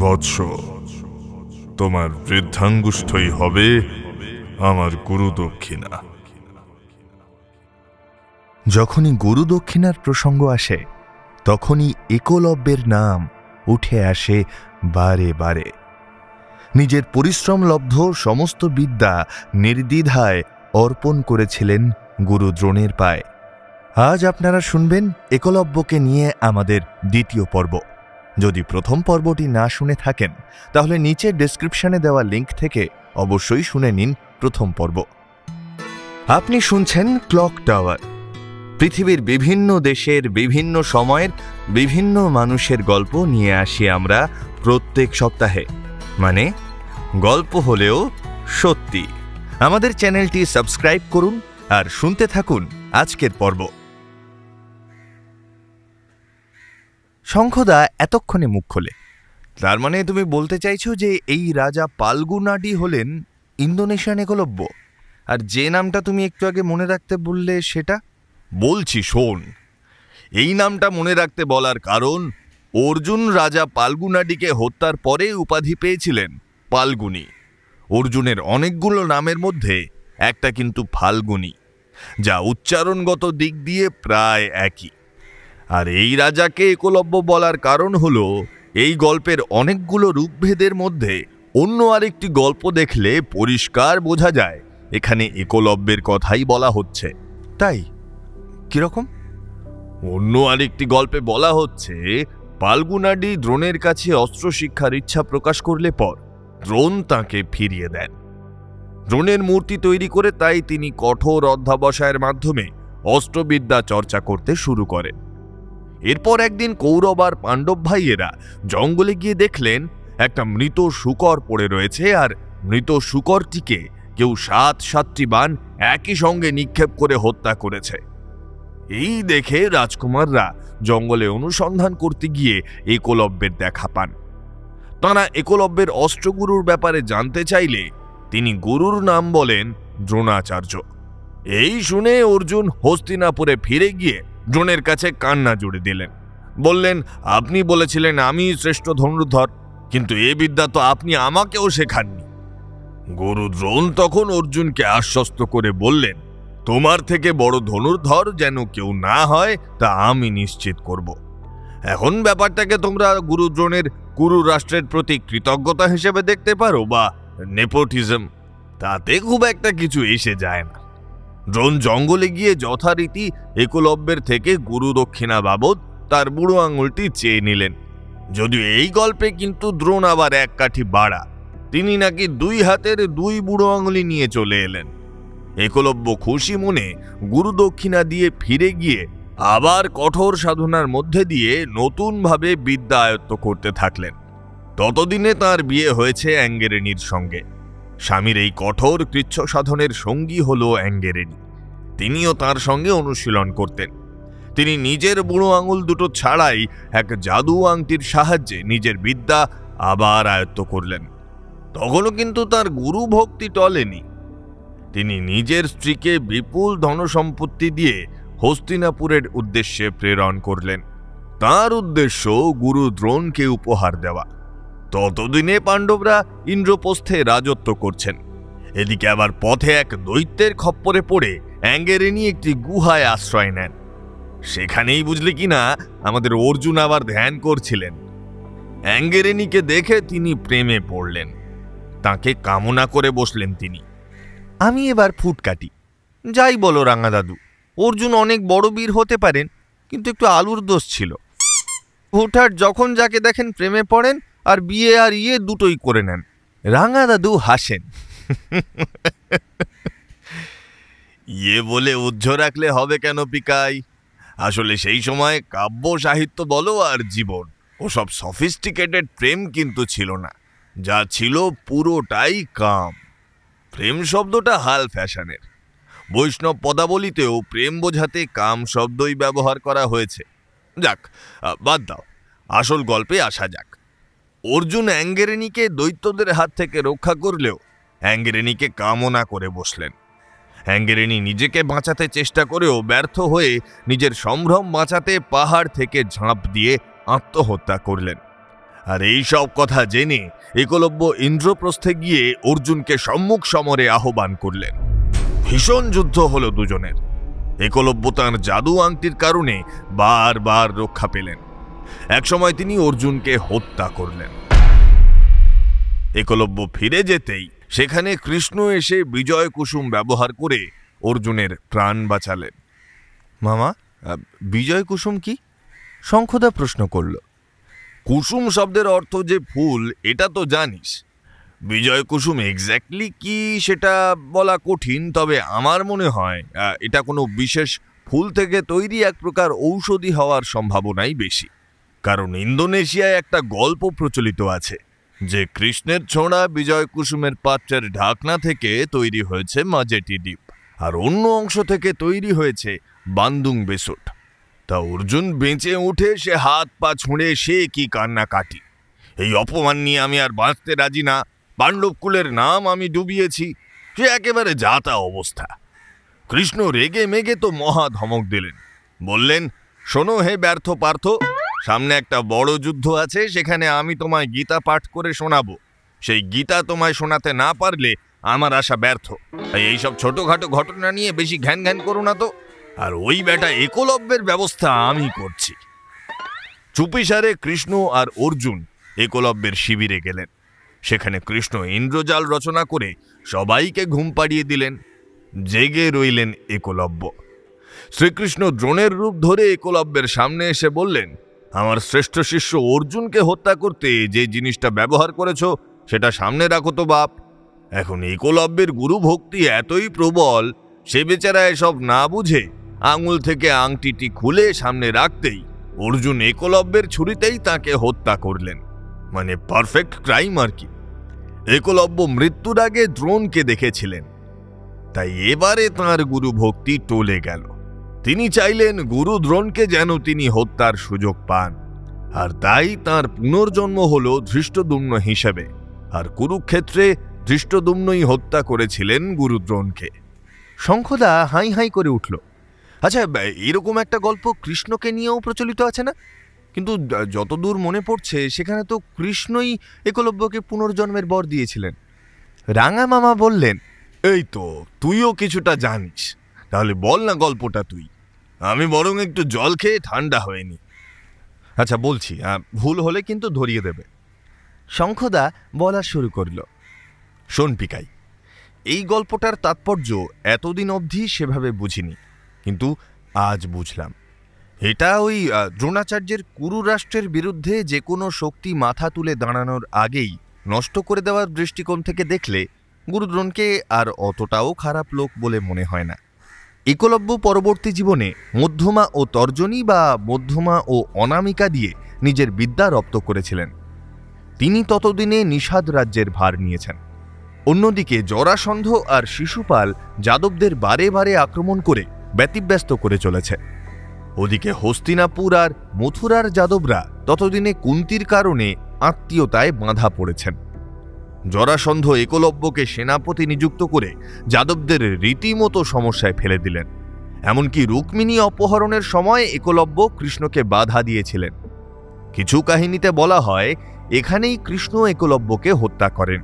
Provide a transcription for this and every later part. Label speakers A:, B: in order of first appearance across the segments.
A: বৎস, তোমার বৃদ্ধাঙ্গুষ্ঠই হবে আমার গুরু দক্ষিণা।
B: যখনই গুরু দক্ষিণার প্রসঙ্গ আসে, তখনই একলব্যের নাম উঠে আসে বারে বারে। নিজের পরিশ্রমলব্ধ সমস্ত বিদ্যা নির্দ্বিধায় অর্পণ করেছিলেন গুরু দ্রোণের পায়ে। আজ আপনারা শুনবেন একলব্যকে নিয়ে আমাদের দ্বিতীয় পর্ব। যদি প্রথম পর্বটি না শুনে থাকেন, তাহলে নিচের ডেসক্রিপশনে দেওয়া লিঙ্ক থেকে অবশ্যই শুনে নিন প্রথম পর্ব। আপনি শুনছেন ক্লক টাওয়ার পৃথিবীর বিভিন্ন দেশের বিভিন্ন সময়ের বিভিন্ন মানুষের গল্প নিয়ে আসি আমরা প্রত্যেক সপ্তাহে। মানে গল্প হলেও সত্যি। আমাদের চ্যানেলটি সাবস্ক্রাইব করুন আর শুনতে থাকুন আজকের পর্ব। শঙ্খদা এতক্ষণে মুখ খোলে। তার মানে তুমি বলতে চাইছো যে এই রাজা পালগুনাডি হলেন ইন্দোনেশিয়ান একলব্য? আর যে নামটা তুমি একটু আগে মনে রাখতে বললে সেটা? বলছি, শোন। এই নামটা মনে রাখতে বলার কারণ, অর্জুন রাজা পালগুনাডিকে হত্যার পরে উপাধি পেয়েছিলেন পালগুনি। অর্জুনের অনেকগুলো নামের মধ্যে একটা কিন্তু ফাল্গুনি, যা উচ্চারণগত দিক দিয়ে প্রায় একই। আর এই রাজাকে একলব্য বলার কারণ হল, এই গল্পের অনেকগুলো রূপভেদের মধ্যে অন্য আরেকটি গল্প দেখলে পরিষ্কার বোঝা যায়, এখানে একলব্যের কথাই বলা হচ্ছে। তাই, কীরকম? অন্য আরেকটি গল্পে বলা হচ্ছে, পালগুনাডি দ্রোণের কাছে অস্ত্র শিক্ষার ইচ্ছা প্রকাশ করলে পর দ্রোণ তাকে ফিরিয়ে দেন। দ্রোণের মূর্তি তৈরি করে তাই তিনি কঠোর অধ্যাবসায়ের মাধ্যমে অস্ত্রবিদ্যা চর্চা করতে শুরু করেন। এরপর একদিন কৌরব আর পাণ্ডব ভাইয়েরা জঙ্গলে গিয়ে দেখলেন, একটা মৃত শুকর পড়ে রয়েছে আর মৃত শুকরটিকে কেউ সাত, সাতটি বান একই সঙ্গে নিক্ষেপ করে হত্যা করেছে। এই দেখে রাজকুমাররা জঙ্গলে অনুসন্ধান করতে গিয়ে একলব্যের দেখা পান। তাঁরা একলব্যের অস্ত্রগুরুর ব্যাপারে জানতে চাইলে তিনি গুরুর নাম বলেন দ্রোণাচার্য। এই শুনে অর্জুন হস্তিনাপুরে ফিরে গিয়ে দ্রোণের কাছে কান্না জুড়ে দিলেন। বললেন, আপনি বলেছিলেন আমি শ্রেষ্ঠ ধনুর্ধর, কিন্তু এ বিদ্যা তো আপনি আমাকেও শেখাননি। গুরু দ্রোণ তখন অর্জুনকে আশ্বস্ত করে বললেন, তোমার থেকে বড় ধনুর্ধর যেন কেউ না হয়, তা আমি নিশ্চিত করব। এখন ব্যাপারটাকে তোমরা গুরু দ্রোণের কুরু রাষ্ট্রের প্রতি কৃতজ্ঞতা হিসেবে দেখতে পারো বা নেপোটিজম, তাতে খুব একটা কিছু এসে যায় না। দ্রোণ জঙ্গলে গিয়ে যথারীতি একলব্যের থেকে গুরু দক্ষিণা বাবদ তার বুড়ো আঙুলটি চেয়ে নিলেন। যদিও এই গল্পে কিন্তু দ্রোণ আবার এক কাঠি বাড়া। তিনি নাকি দুই হাতের দুই বুড়ো আঙুলি নিয়ে চলে এলেন। একলব্য খুশি মনে গুরু দক্ষিণা দিয়ে ফিরে গিয়ে আবার কঠোর সাধনার মধ্যে দিয়ে নতুনভাবে বিদ্যা আয়ত্ত করতে থাকলেন। ততদিনে তার বিয়ে হয়েছে অ্যাঙ্গেরেনির সঙ্গে। স্বামীর এই কঠোর কৃচ্ছ সাধনের সঙ্গী হল অ্যাঙ্গেরেনি। তিনিও তার সঙ্গে অনুশীলন করতেন। তিনি নিজের বুড়ো আঙুল দুটো ছাড়াই এক জাদু আংটির সাহায্যে নিজের বিদ্যা আবার আয়ত্ত করলেন। তখনও কিন্তু তার গুরু ভক্তি টলেনি। তিনি নিজের স্ত্রীকে বিপুল ধনসম্পত্তি দিয়ে হস্তিনাপুরের উদ্দেশ্যে প্রেরণ করলেন। তার উদ্দেশ্য গুরু দ্রোণকে উপহার দেওয়া। ততদিনে পাণ্ডবরা ইন্দ্রপ্রস্থে রাজত্ব করছেন। এদিকে আবার পথে এক দৈত্যের খপ্পরে পড়ে অ্যাঙ্গেরেনি একটি গুহায় আশ্রয় নেন। সেখানেই বুঝলি কিনা আমাদের অর্জুন আবার ধ্যান করছিলেন। অ্যাঙ্গেরেনিকে দেখে তিনি প্রেমে পড়লেন। তাকে কামনা করে বসলেন তিনি। আমি এবার ফুট কাটি। যাই বলো রাঙা দাদু অর্জুন অনেক বড় বীর হতে পারেন, কিন্তু একটু আলুর দোষ ছিল। হুটহাট যখন যাকে দেখেন প্রেমে পড়েন আর বিয়ে আর ইয়ে দুটোই করে নেন। রাঙা দাদু হাসেন। ইয়ে বলে উজ্জ রাখলে হবে কেন পিকাই? আসলে সেই সময় কাব্য সাহিত্য বলো আর জীবন। ওসব সফিস্টিকেটেড প্রেম কিন্তু ছিল না। যা ছিল পুরোটাই কাম। প্রেম শব্দটা হাল ফ্যাশনের। বৈষ্ণব পদাবলিতেও প্রেম বোঝাতে কাম শব্দই ব্যবহার করা হয়েছে। যাক বাদ দাও। আসল গল্পে আসা যাক। অর্জুন অ্যাঙ্গেরেনিকে দৈত্যদের হাত থেকে রক্ষা করলেও অ্যাঙ্গেরেনিকে কামনা করে বসলেন। অ্যাঙ্গেরেনি নিজেকে বাঁচাতে চেষ্টা করেও ব্যর্থ হয়ে নিজের সম্ভ্রম বাঁচাতে পাহাড় থেকে ঝাঁপ দিয়ে আত্মহত্যা করলেন। আর এই সব কথা জেনে একলব্য ইন্দ্রপ্রস্থে গিয়ে অর্জুনকে সম্মুখ সমরে আহ্বান করলেন। ভীষণ যুদ্ধ হলো দুজনের। একলব্য তাঁর জাদু আংটির কারণে বারবার রক্ষা পেলেন। একসময় তিনি অর্জুনকে হত্যা করলেন। একলব্য ফিরে যেতেই সেখানে কৃষ্ণ এসে বিজয় কুসুম ব্যবহার করে অর্জুনের প্রাণ বাঁচালেন। মামা? বিজয় কুসুম কি? শঙ্খদা প্রশ্ন করল। কুসুম শব্দের অর্থ যে ফুল এটা তো জানিস। বিজয় কুসুম এক্স্যাক্টলি কি সেটা বলা কঠিন তবে আমার মনে হয় এটা কোনো বিশেষ ফুল থেকে তৈরি এক প্রকার ঔষধি হওয়ার সম্ভাবনাই বেশি। কারণ ইন্দোনেশিয়ায় একটা গল্প প্রচলিত আছে, যে কৃষ্ণের ছোঁড়া বিজয় কুসুমের পাত্রের ঢাকনা থেকে তৈরি হয়েছে মাজেটি দ্বীপ, আর অন্য অংশ থেকে তৈরি হয়েছে বান্দুং বেসট। তা অর্জুন বেঁচে উঠে সে হাত পা ছুঁড়ে সে কি কান্না কাটি এই অপমান নিয়ে আমি আর বাঁচতে রাজি না পাণ্ডবকুলের নাম আমি ডুবিয়েছি, সে একেবারে যাতা অবস্থা। কৃষ্ণ রেগে মেগে তো মহা ধমক দিলেন, বললেন, শোনো হে ব্যর্থ পার্থ সামনে একটা বড় যুদ্ধ আছে, সেখানে আমি তোমায় গীতা পাঠ করে শোনাবো। সেই গীতা তোমায় শোনাতে না পারলে আমার আশা ব্যর্থ। তাই এইসব ছোটখাটো ঘটনা নিয়ে বেশি ঘ্যান ঘ্যান করো না তো। আর ওই বেটা একলব্যের ব্যবস্থা আমি করছি। চুপিসারে কৃষ্ণ আর অর্জুন একলব্যের শিবিরে গেলেন। সেখানে কৃষ্ণ ইন্দ্রজাল রচনা করে সবাইকে ঘুম পাড়িয়ে দিলেন। জেগে রইলেন একলব্য। শ্রীকৃষ্ণ দ্রোণের রূপ ধরে একলব্যের সামনে এসে বললেন আমার শ্রেষ্ঠ শিষ্য অর্জুনকে হত্যা করতে যে জিনিসটা ব্যবহার করেছ, সেটা সামনে রাখো তো বাপ। এখন একলব্যের গুরু ভক্তি এতই প্রবল, সে বেচারা এসব না বুঝে আঙুল থেকে আংটিটি খুলে সামনে রাখতেই অর্জুন একলব্যের ছুরিতেই তাকে হত্যা করলেন। মানে পারফেক্ট ক্রাইম আর কি। একলব্য মৃত্যুর আগে দ্রোণকে দেখেছিলেন। তাই এবারে তাঁর গুরু ভক্তি টলে গেল। তিনি চাইলেন গুরু দ্রোণকে যেন তিনি হত্যার সুযোগ পান। আর তাই তার পুনর্জন্ম হল ধৃষ্টদুম্ন হিসেবে। আর কুরুক্ষেত্রে ধৃষ্টদুম্নই হত্যা করেছিলেন গুরু দ্রোণকে। শঙ্খদা হাই হাই করে উঠল। আচ্ছা এরকম একটা গল্প কৃষ্ণকে নিয়েও প্রচলিত আছে না? কিন্তু যতদূর মনে পড়ছে, সেখানে তো কৃষ্ণই একলব্যকে পুনর্জন্মের বর দিয়েছিলেন। রাঙা মামা বললেন, এই তো, তুইও কিছুটা জানিস। তাহলে বল না গল্পটা তুই। আমি বরং একটু জল খেয়ে ঠান্ডা হয়নি আচ্ছা বলছি ভুল হলে কিন্তু ধরিয়ে দেবে। শঙ্খদা বলা শুরু করল। শোন পিকাই এই গল্পটার তাৎপর্য এতদিন অবধি সেভাবে বুঝিনি কিন্তু আজ বুঝলাম। এটা ওই দ্রোণাচার্যের কুরু রাষ্ট্রের বিরুদ্ধে যে কোনো শক্তি মাথা তুলে দাঁড়ানোর আগেই নষ্ট করে দেওয়ার দৃষ্টিকোণ থেকে দেখলে গুরুদ্রোণকে আর অতটাও খারাপ লোক বলে মনে হয় না। একলব্য পরবর্তী জীবনে মধ্যমা ও তর্জনী বা মধ্যমা ও অনামিকা দিয়ে নিজের বিদ্যা রপ্ত করেছিলেন। তিনি ততদিনে নিষাদ রাজ্যের ভার নিয়েছেন। অন্যদিকে জরাসন্ধ আর শিশুপাল যাদবদের বারে বারে আক্রমণ করে ব্যতিব্যস্ত করে চলেছে। ওদিকে হস্তিনাপুর আর মথুরার যাদবরা ততদিনে কুন্তির কারণে আত্মীয়তায় বাঁধা পড়েছেন। জরাসন্ধ একলব্যকে সেনাপতি নিযুক্ত করে যাদবদের রীতিমতো সমস্যায় ফেলে দিলেন। এমনকি রুক্মিণী অপহরণের সময় একলব্য কৃষ্ণকে বাধা দিয়েছিলেন। কিছু কাহিনীতে বলা হয়, এখানেই কৃষ্ণ একলব্যকে হত্যা করেন।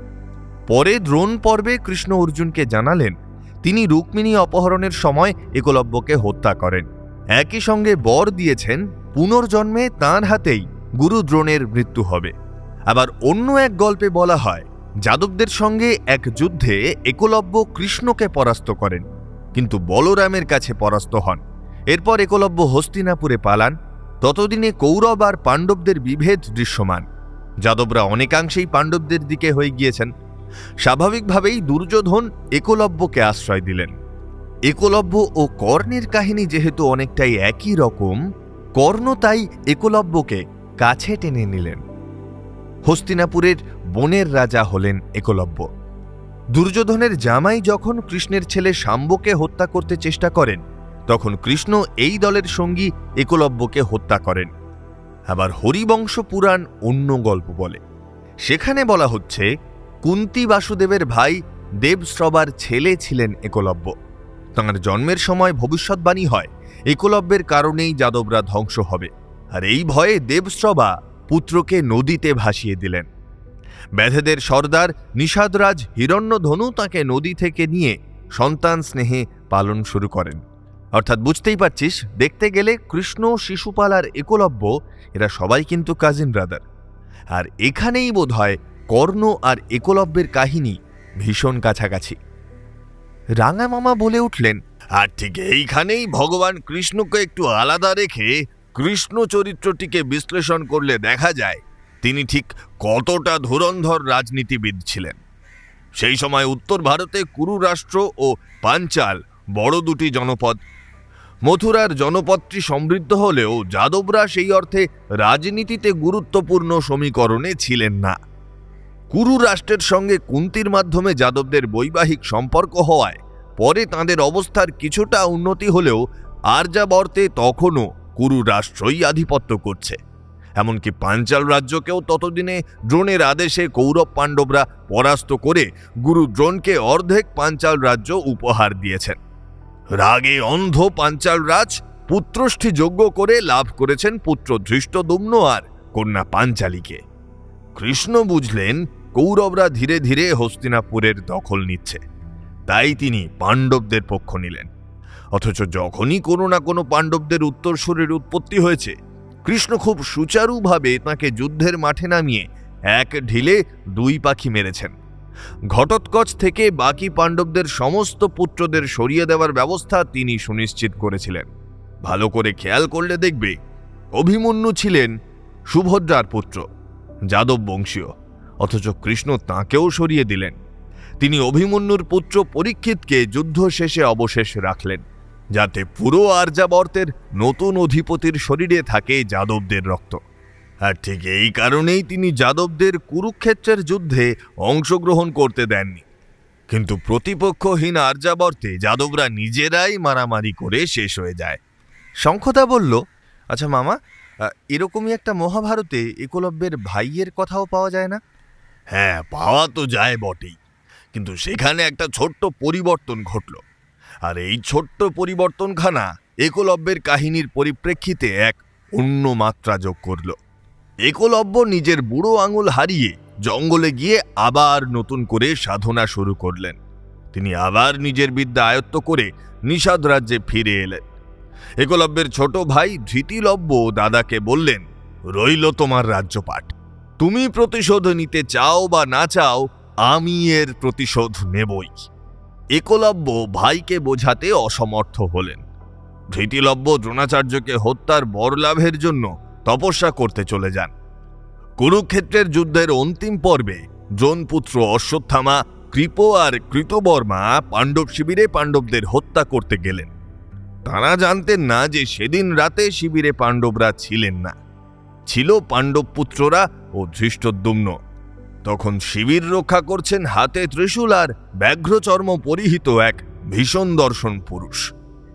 B: পরে দ্রোণ পর্বে কৃষ্ণ অর্জুনকে জানালেন, তিনি রুক্মিণী অপহরণের সময় একলব্যকে হত্যা করেন। একই সঙ্গে বর দিয়েছেন, পুনর্জন্মে তাঁর হাতেই গুরু দ্রোণের মৃত্যু হবে। আবার অন্য এক গল্পে বলা হয় যাদবদের সঙ্গে এক যুদ্ধে একলব্য কৃষ্ণকে পরাস্ত করেন, কিন্তু বলরামের কাছে পরাস্ত হন। এরপর একলব্য হস্তিনাপুরে পালান। ততদিনে কৌরব আর পাণ্ডবদের বিভেদ দৃশ্যমান। যাদবরা অনেকাংশেই পাণ্ডবদের দিকে হয়ে গিয়েছেন। স্বাভাবিকভাবেই দুর্যোধন একলব্যকে আশ্রয় দিলেন। একলব্য ও কর্ণের কাহিনী যেহেতু অনেকটাই একই রকম, কর্ণ তাই একলব্যকে কাছে টেনে নিলেন। হস্তিনাপুরের বনের রাজা হলেন একলব্য। দুর্যোধনের জামাই যখন কৃষ্ণের ছেলে শাম্বকে হত্যা করতে চেষ্টা করেন, তখন কৃষ্ণ এই দলের সঙ্গী একলব্যকে হত্যা করেন। আবার হরিবংশ পুরাণ অন্য গল্প বলে। সেখানে বলা হচ্ছে, কুন্তি বাসুদেবের ভাই দেবশ্রবার ছেলে ছিলেন একলব্য। তাঁর জন্মের সময় ভবিষ্যৎবাণী হয়, একলব্যের কারণেই যাদবরা ধ্বংস হবে। আর এই ভয়ে দেবশ্রবা পুত্রকে নদীতে ভাসিয়ে দিলেন। ব্যাধেদের সর্দার নিষাদরাজ হিরণ্যধনু তাকে নদী থেকে নিয়ে সন্তান স্নেহে পালন শুরু করেন। অর্থাৎ বুঝতেই পারছিস, দেখতে গেলে কৃষ্ণ শিশুপাল আর একলব্য, এরা সবাই কিন্তু কাজিন ব্রাদার আর এখানেই বোধ হয় কর্ণ আর একলব্যের কাহিনী ভীষণ কাছাকাছি। রাঙা মামা বলে উঠলেন, আর ঠিক এইখানেই ভগবান কৃষ্ণকে একটু আলাদা রেখে কৃষ্ণ চরিত্রটিকে বিশ্লেষণ করলে দেখা যায় তিনি ঠিক কতটা ধুরন্ধর রাজনীতিবিদ ছিলেন। সেই সময় উত্তর ভারতে কুরু রাষ্ট্র ও পাঞ্চাল বড় দুটি জনপদ। মথুরার জনপদটি সমৃদ্ধ হলেও যাদবরা সেই অর্থে রাজনীতিতে গুরুত্বপূর্ণ সমীকরণে ছিলেন না। কুরু রাষ্ট্রের সঙ্গে কুন্তির মাধ্যমে যাদবদের বৈবাহিক সম্পর্ক হওয়ায় পরে তাঁদের অবস্থার কিছুটা উন্নতি হলেও আর্যাবর্তে তখনও কুরু রাষ্ট্রই আধিপত্য করছে। এমনকি পাঞ্চাল রাজ্যকেও ততদিনে দ্রোণের আদেশে কৌরব পাণ্ডবরা পরাস্ত করে গুরু দ্রোণকে অর্ধেক পাঞ্চাল রাজ্য উপহার দিয়েছেন। রাগে অন্ধ পাঞ্চাল রাজ পুত্রষ্ঠী যোগ্য করে লাভ করেছেন পুত্র ধৃষ্টদুম্ন আর কন্যা পাঞ্চালীকে। কৃষ্ণ বুঝলেন কৌরবরা ধীরে ধীরে হস্তিনাপুরের দখল নিচ্ছে। তাই তিনি পাণ্ডবদের পক্ষ নিলেন। অথচ যখনই কোনো না কোনো পাণ্ডবদের উত্তরসূরের উৎপত্তি হয়েছে কৃষ্ণ খুব সুচারুভাবে তাকে যুদ্ধের মাঠে নামিয়ে এক ঢিলে দুই পাখি মেরেছেন। ঘটোৎকচ থেকে বাকি পাণ্ডবদের সমস্ত পুত্রদের সরিয়ে দেওয়ার ব্যবস্থা তিনি সুনিশ্চিত করেছিলেন। ভালো করে খেয়াল করলে দেখবে অভিমন্যু ছিলেন সুভদ্রার পুত্র, যাদব বংশীয়, অথচ কৃষ্ণ তাঁকেও সরিয়ে দিলেন। তিনি অভিমন্যুর পুত্র পরীক্ষিতকে যুদ্ধ শেষে অবশেষ রাখলেন। যাতে পুরো আর্যাবর্তের নতুন অধিপতির শরীরে থাকে যাদবদের রক্ত। আর ঠিক এই কারণেই তিনি যাদবদের কুরুক্ষেত্রের যুদ্ধে অংশগ্রহণ করতে দেননি। কিন্তু প্রতিপক্ষহীন আর্যাবর্তে যাদবরা নিজেরাই মারামারি করে শেষ হয়ে যায়। শঙ্খদা বলল আচ্ছা মামা এরকমই একটা মহাভারতে একলব্যের ভাইয়ের কথাও পাওয়া যায় না? হ্যাঁ পাওয়া তো যায় বটেই। কিন্তু সেখানে একটা ছোট্ট পরিবর্তন ঘটল। আর এই ছোট্ট পরিবর্তনখানা একলব্যের কাহিনীর পরিপ্রেক্ষিতে এক অন্য মাত্রা যোগ করল। একলব্য নিজের বুড়ো আঙুল হারিয়ে জঙ্গলে গিয়ে আবার নতুন করে সাধনা শুরু করলেন। তিনি আবার নিজের বিদ্যা আয়ত্ত করে নিষাদ রাজ্যে ফিরে এলেন। একলব্যের ছোট ভাই ধৃতিলব্য দাদাকে বললেন, রইল তোমার রাজ্যপাঠ। তুমি প্রতিশোধ নিতে চাও বা না চাও, আমি এর প্রতিশোধ নেবই। একলব্য ভাইকে বোঝাতে অসমর্থ হলেন। ধৃতিলব্য দ্রোণাচার্যকে হত্যার বরলাভের জন্য তপস্যা করতে চলে যান। কুরুক্ষেত্রের যুদ্ধের অন্তিম পর্বে দ্রোণপুত্র অশ্বত্থামা, কৃপ আর কৃতবর্মা পাণ্ডব শিবিরে পাণ্ডবদের হত্যা করতে গেলেন। তারা জানতেন না যে সেদিন রাতে শিবিরে পাণ্ডবরা ছিলেন না। ছিল পাণ্ডব পুত্ররা ও ধৃষ্টদ্যুম্ন। তখন শিবির রক্ষা করছেন হাতে ত্রিশূল আর ব্যাঘ্রচর্ম পরিহিত এক ভীষণ দর্শন পুরুষ।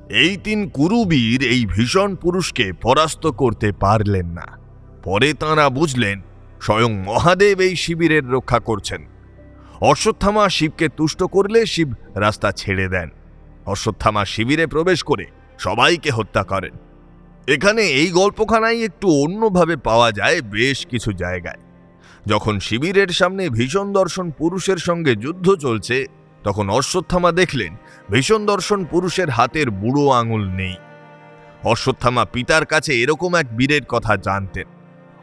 B: এই তিন কুরুবীর এই ভীষণ পুরুষকে পরাস্ত করতে পারলেন না। পরে তাঁরা বুঝলেন, স্বয়ং মহাদেব এই শিবিরের রক্ষা করছেন। অশ্বত্থামা শিবকে তুষ্ট করলে শিব রাস্তা ছেড়ে দেন। অশ্বত্থামা শিবিরে প্রবেশ করে সবাইকে হত্যা করেন। এখানে এই গল্পখানাই একটু অন্যভাবে পাওয়া যায় বেশ কিছু জায়গায়। যখন শিবিরের সামনে ভীষণ দর্শন পুরুষের সঙ্গে যুদ্ধ চলছে, তখন অশ্বত্থামা দেখলেন, ভীষণ দর্শন পুরুষের হাতের বুড়ো আঙুল নেই। অশ্বত্থামা পিতার কাছে এরকম এক বীরের কথা জানতেন।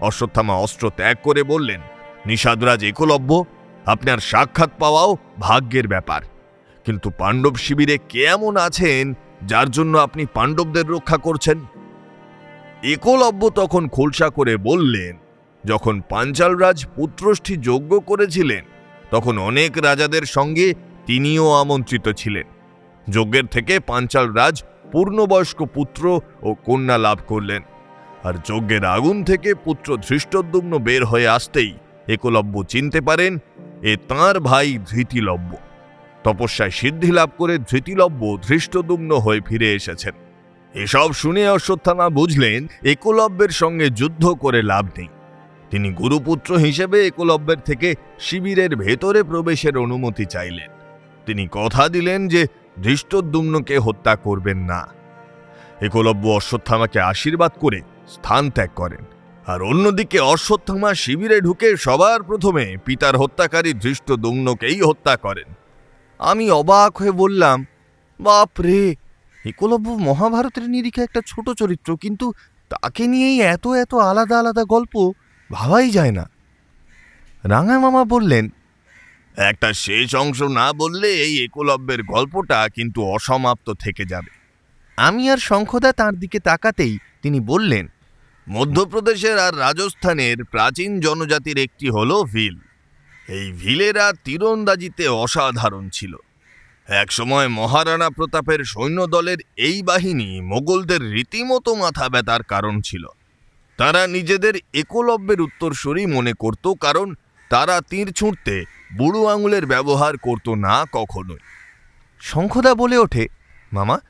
B: অশ্বত্থামা অস্ত্র ত্যাগ করে বললেন, নিষাদরাজ একলব্য, আপনার সাক্ষাৎ পাওয়াও ভাগ্যের ব্যাপার। কিন্তু পাণ্ডব শিবিরে কে এমন আছেন, যার জন্য আপনি পাণ্ডবদের রক্ষা করছেন? একলব্য তখন খোলসা করে বললেন যখন পাঞ্চালরাজ পুত্রষ্ঠী যজ্ঞ করেছিলেন, তখন অনেক রাজাদের সঙ্গে তিনিও আমন্ত্রিত ছিলেন। যজ্ঞের থেকে পাঞ্চাল রাজ পূর্ণবয়স্ক পুত্র ও কন্যা লাভ করলেন। আর যজ্ঞের আগুন থেকে পুত্র ধৃষ্টদ্যুম্ন বের হয়ে আসতেই একলব্য চিনতে পারেন, এ তাঁর ভাই ধৃতিলব্য। তপস্যায় সিদ্ধি লাভ করে ধৃতিলব্য ধৃষ্টদুম্ন হয়ে ফিরে এসেছেন। এসব শুনে অশ্বত্থামা বুঝলেন, একলব্যের সঙ্গে যুদ্ধ করে লাভ নেই। তিনি গুরুপুত্র হিসেবে একলব্যের থেকে শিবিরের ভেতরে প্রবেশের অনুমতি চাইলেন। তিনি কথা দিলেন যে ধৃষ্টদ্যুম্নকে হত্যা করবেন না। একলব্য অশ্বত্থামাকে আশীর্বাদ করে স্থান ত্যাগ করেন। আর অন্যদিকে অশ্বত্থামা শিবিরে ঢুকে সবার প্রথমে পিতার হত্যাকারী ধৃষ্ট দুম্নকেই হত্যা করেন। আমি অবাক হয়ে বললাম, বাপ রে, একলব্য মহাভারতের নিরিখে একটা ছোট চরিত্র, কিন্তু তাকে নিয়েই এত এত আলাদা আলাদা গল্প। ভাবাই যায় না। রাঙা মামা বললেন একটা শেষ অংশ না বললে এই একলব্যের গল্পটা কিন্তু অসমাপ্ত থেকে যাবে। আমি আর শঙ্খদা তার দিকে তাকাতেই তিনি বললেন মধ্যপ্রদেশের আর রাজস্থানের প্রাচীন জনজাতির একটি হল ভিল। এই ভিলেরা তীরন্দাজিতে অসাধারণ ছিল। একসময় মহারানা প্রতাপের সৈন্যদলের এই বাহিনী মোগলদের রীতিমতো মাথা ব্যথার কারণ ছিল। তারা নিজেদের একলব্যের উত্তরসূরি মনে করত কারণ তারা তীর ছুঁড়তে বুড়ো আঙুলের ব্যবহার করত না কখনোই। শঙ্খদা বলে ওঠে, মামা,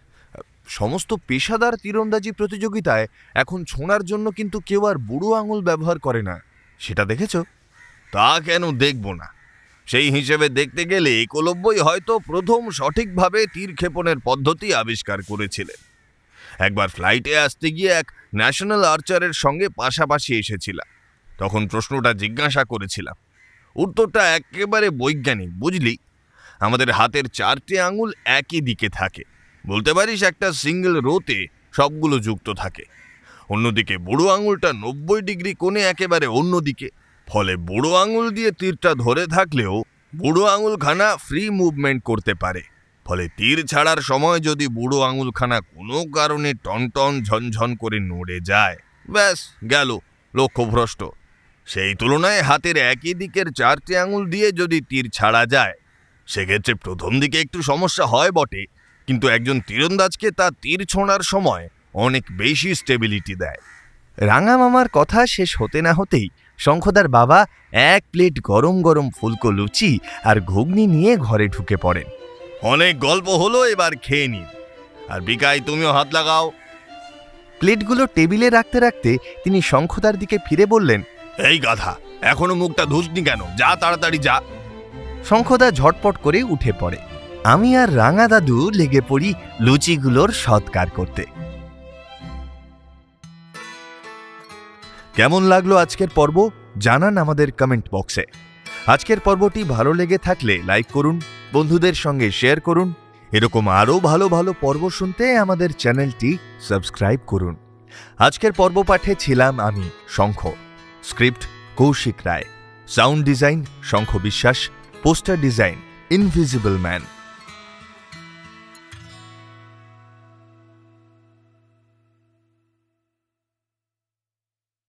B: সমস্ত পেশাদার তীরন্দাজি প্রতিযোগিতায় এখন ছোঁড়ার জন্য কিন্তু কেউ আর বুড়ো আঙুল ব্যবহার করে না। সেটা দেখেছ? তা কেন দেখব না? সেই হিসেবে দেখতে গেলে একলব্যই হয়তো প্রথম সঠিকভাবে তীর ক্ষেপণের পদ্ধতি আবিষ্কার করেছিলেন। একবার ফ্লাইটে আসতে গিয়ে এক ন্যাশনাল আর্চারের সঙ্গে পাশাপাশি এসেছিলাম। তখন প্রশ্নটা জিজ্ঞাসা করেছিলাম। উত্তরটা একেবারে বৈজ্ঞানিক, বুঝলি? আমাদের হাতের চারটে আঙুল একই দিকে থাকে। বলতে পারিস একটা সিঙ্গেল রোতে সবগুলো যুক্ত থাকে। অন্যদিকে বুড়ো আঙুলটা নব্বই ডিগ্রি কোণে একেবারে অন্যদিকে। ফলে বুড়ো আঙুল দিয়ে তীরটা ধরে থাকলেও বুড়ো আঙুলখানা ফ্রি মুভমেন্ট করতে পারে। ফলে তীর ছাড়ার সময় যদি বুড়ো আঙুলখানা কোনো কারণে টনটন ঝনঝন করে নড়ে যায়, ব্যাস, গেল লক্ষ্যভ্রষ্ট। সেই তুলনায় হাতের একই দিকের চারটি আঙুল দিয়ে যদি তীর ছাড়া যায়, সেক্ষেত্রে প্রথম দিকে একটু সমস্যা হয় বটে, কিন্তু একজন তীরন্দাজকে তা তীর ছোঁড়ার সময় অনেক বেশি স্টেবিলিটি দেয়। রাঙা মামার কথা শেষ হতে না হতেই শঙ্খদার বাবা এক প্লেট গরম গরম ফুলকো লুচি আর ঘুগনি নিয়ে ঘরে ঢুকে পড়েন। অনেক গল্প হলো এবার খেয়ে নিন। আর বিকাই তুমিও হাত লাগাও। প্লেটগুলো টেবিলে রাখতে রাখতে তিনি শঙ্খদার দিকে ফিরে বললেন এই গাধা এখনও মুখটা ধুসনি কেন? যা তাড়াতাড়ি যা। শঙ্খদা ঝটপট করে উঠে পড়ে। আমি আর রাঙা দাদু লেগে পড়ি লুচিগুলোর সৎকার করতে। কেমন লাগল আজকের পর্ব? জানান আমাদের কমেন্ট বক্সে আজকের পর্বটি ভালো লেগে থাকলে লাইক করুন বন্ধুদের সঙ্গে শেয়ার করুন। এরকম আরও ভালো ভালো পর্ব শুনতে আমাদের চ্যানেলটি সাবস্ক্রাইব করুন। আজকের পর্ব পাঠে ছিলাম আমি, Shankha. Script Kaushik Roy. Sound design Shankha Biswas. Poster design invisible man.